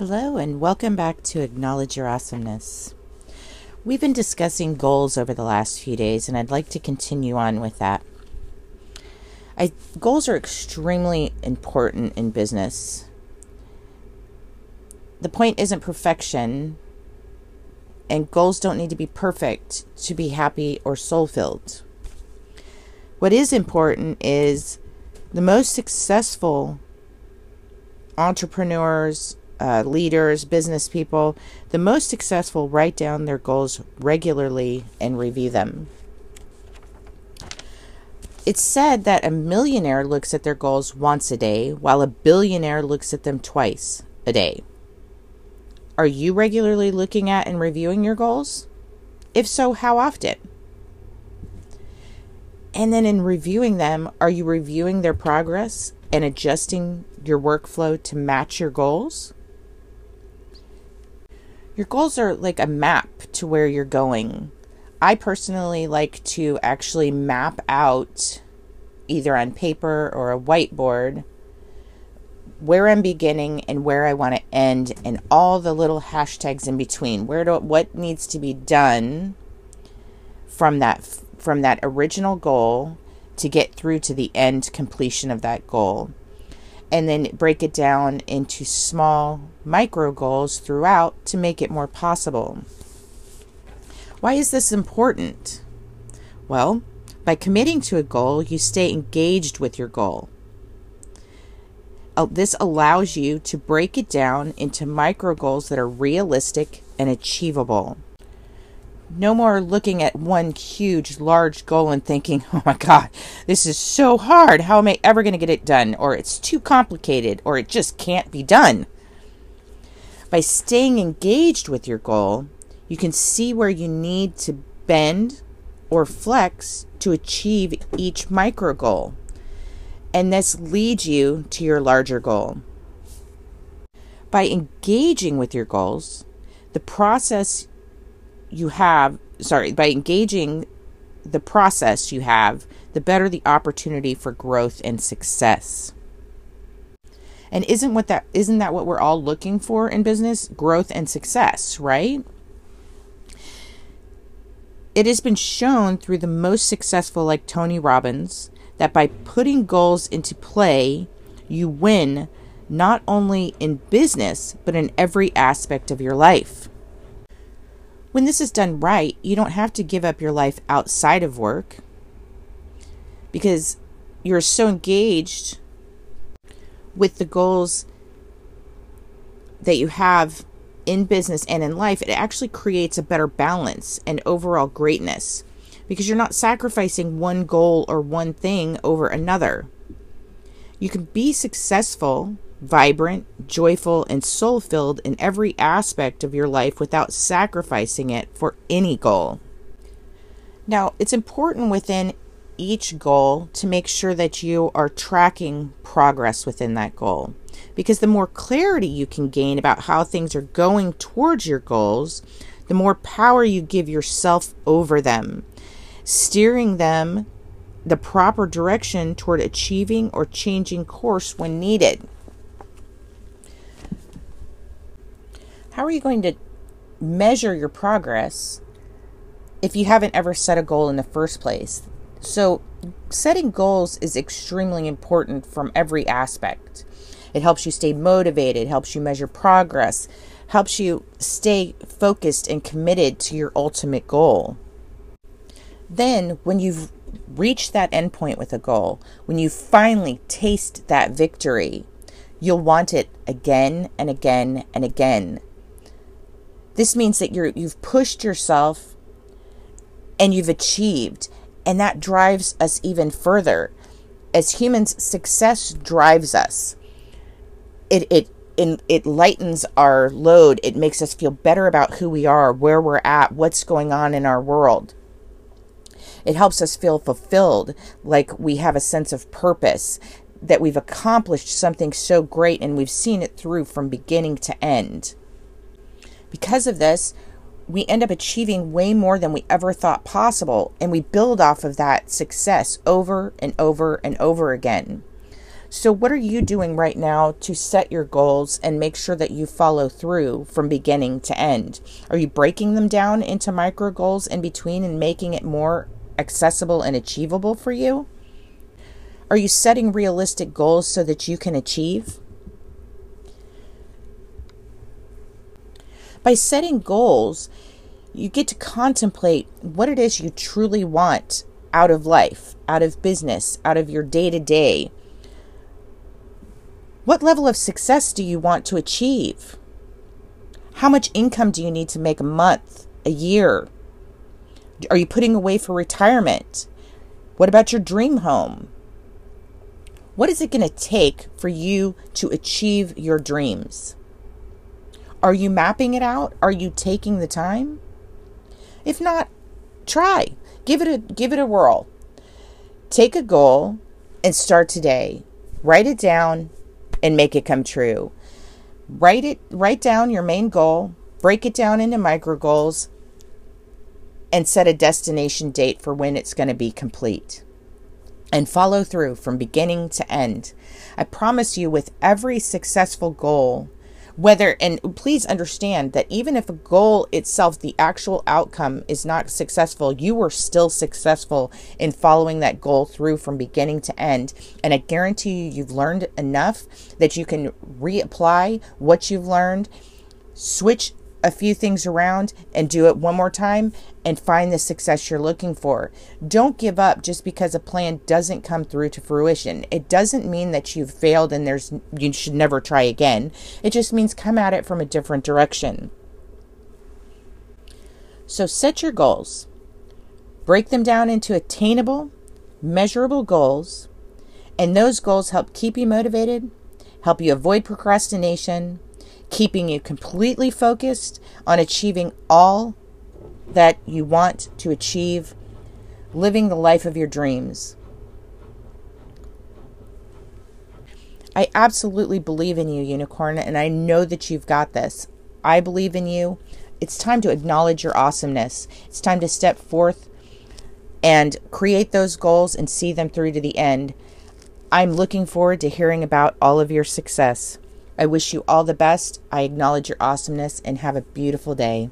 Hello, and welcome back to Acknowledge Your Awesomeness. We've been discussing goals over the last few days, and I'd like to continue on with that. I, goals are extremely important in business. The point isn't perfection, and goals don't need to be perfect to be happy or soul filled. What is important is the most successful entrepreneurs, uh, leaders, business people, the most successful write down their goals regularly and review them. It's said that a millionaire looks at their goals once a day, while a billionaire looks at them twice a day. Are you regularly looking at and reviewing your goals? If so, how often? And then in reviewing them, are you reviewing their progress and adjusting your workflow to match your goals? Your goals are like a map to where you're going. I personally like to actually map out either on paper or a whiteboard where I'm beginning and where I want to end and all the little hashtags in between. Where do what needs to be done from that from that original goal to get through to the end completion of that goal and then break it down into small micro goals throughout to make it more possible. Why is this important? Well, by committing to a goal, you stay engaged with your goal. Oh, this allows you to break it down into micro goals that are realistic and achievable no more looking at one huge, large goal and thinking, oh my God, this is so hard. How am I ever going to get it done? Or it's too complicated, or it just can't be done. By staying engaged with your goal, you can see where you need to bend or flex to achieve each micro goal. And this leads you to your larger goal. By engaging with your goals, the process you have, sorry, by engaging the process you have, the better the opportunity for growth and success. And isn't what that isn't that what we're all looking for in business? Growth and success, right? It has been shown through the most successful like Tony Robbins that by putting goals into play, you win not only in business, but in every aspect of your life. When this is done right, you don't have to give up your life outside of work because you're so engaged with the goals that you have in business and in life, it actually creates a better balance and overall greatness because you're not sacrificing one goal or one thing over another. You can be successful vibrant, joyful, and soul filled in every aspect of your life without sacrificing it for any goal. Now, it's important within each goal to make sure that you are tracking progress within that goal. Because the more clarity you can gain about how things are going towards your goals, the more power you give yourself over them, steering them the proper direction toward achieving or changing course when needed. How are you going to measure your progress if you haven't ever set a goal in the first place? So, setting goals is extremely important from every aspect. It helps you stay motivated, helps you measure progress, helps you stay focused and committed to your ultimate goal. Then, when you've reached that endpoint with a goal, when you finally taste that victory, you'll want it again and again and again this means that you're you've pushed yourself and you've achieved and that drives us even further. As humans, success drives us. It it it lightens our load. It makes us feel better about who we are, where we're at, what's going on in our world. It helps us feel fulfilled, like we have a sense of purpose, that we've accomplished something so great and we've seen it through from beginning to end. Because of this, we end up achieving way more than we ever thought possible, and we build off of that success over and over and over again. So, what are you doing right now to set your goals and make sure that you follow through from beginning to end? Are you breaking them down into micro goals in between and making it more accessible and achievable for you? Are you setting realistic goals so that you can achieve? By setting goals, you get to contemplate what it is you truly want out of life, out of business, out of your day to day. What level of success do you want to achieve? How much income do you need to make a month, a year? Are you putting away for retirement? What about your dream home? What is it going to take for you to achieve your dreams? Are you mapping it out? Are you taking the time? If not, try. Give it a give it a whirl. Take a goal and start today. Write it down and make it come true. Write it write down your main goal, break it down into micro goals and set a destination date for when it's going to be complete. And follow through from beginning to end. I promise you with every successful goal whether and please understand that even if a goal itself the actual outcome is not successful you were still successful in following that goal through from beginning to end. And i guarantee you you've learned enough that you can reapply what you've learned switch a few things around and do it one more time and find the success you're looking for. Don't give up just because a plan doesn't come through to fruition. It doesn't mean that you've failed and there's you should never try again. It just means come at it from a different direction. So set your goals. Break them down into attainable, measurable goals, and those goals help keep you motivated, help you avoid procrastination, keeping you completely focused on achieving all that you want to achieve, living the life of your dreams. I absolutely believe in you, Unicorn, and I know that you've got this. I believe in you. It's time to acknowledge your awesomeness. It's time to step forth and create those goals and see them through to the end. I'm looking forward to hearing about all of your success. I wish you all the best. I acknowledge your awesomeness and have a beautiful day.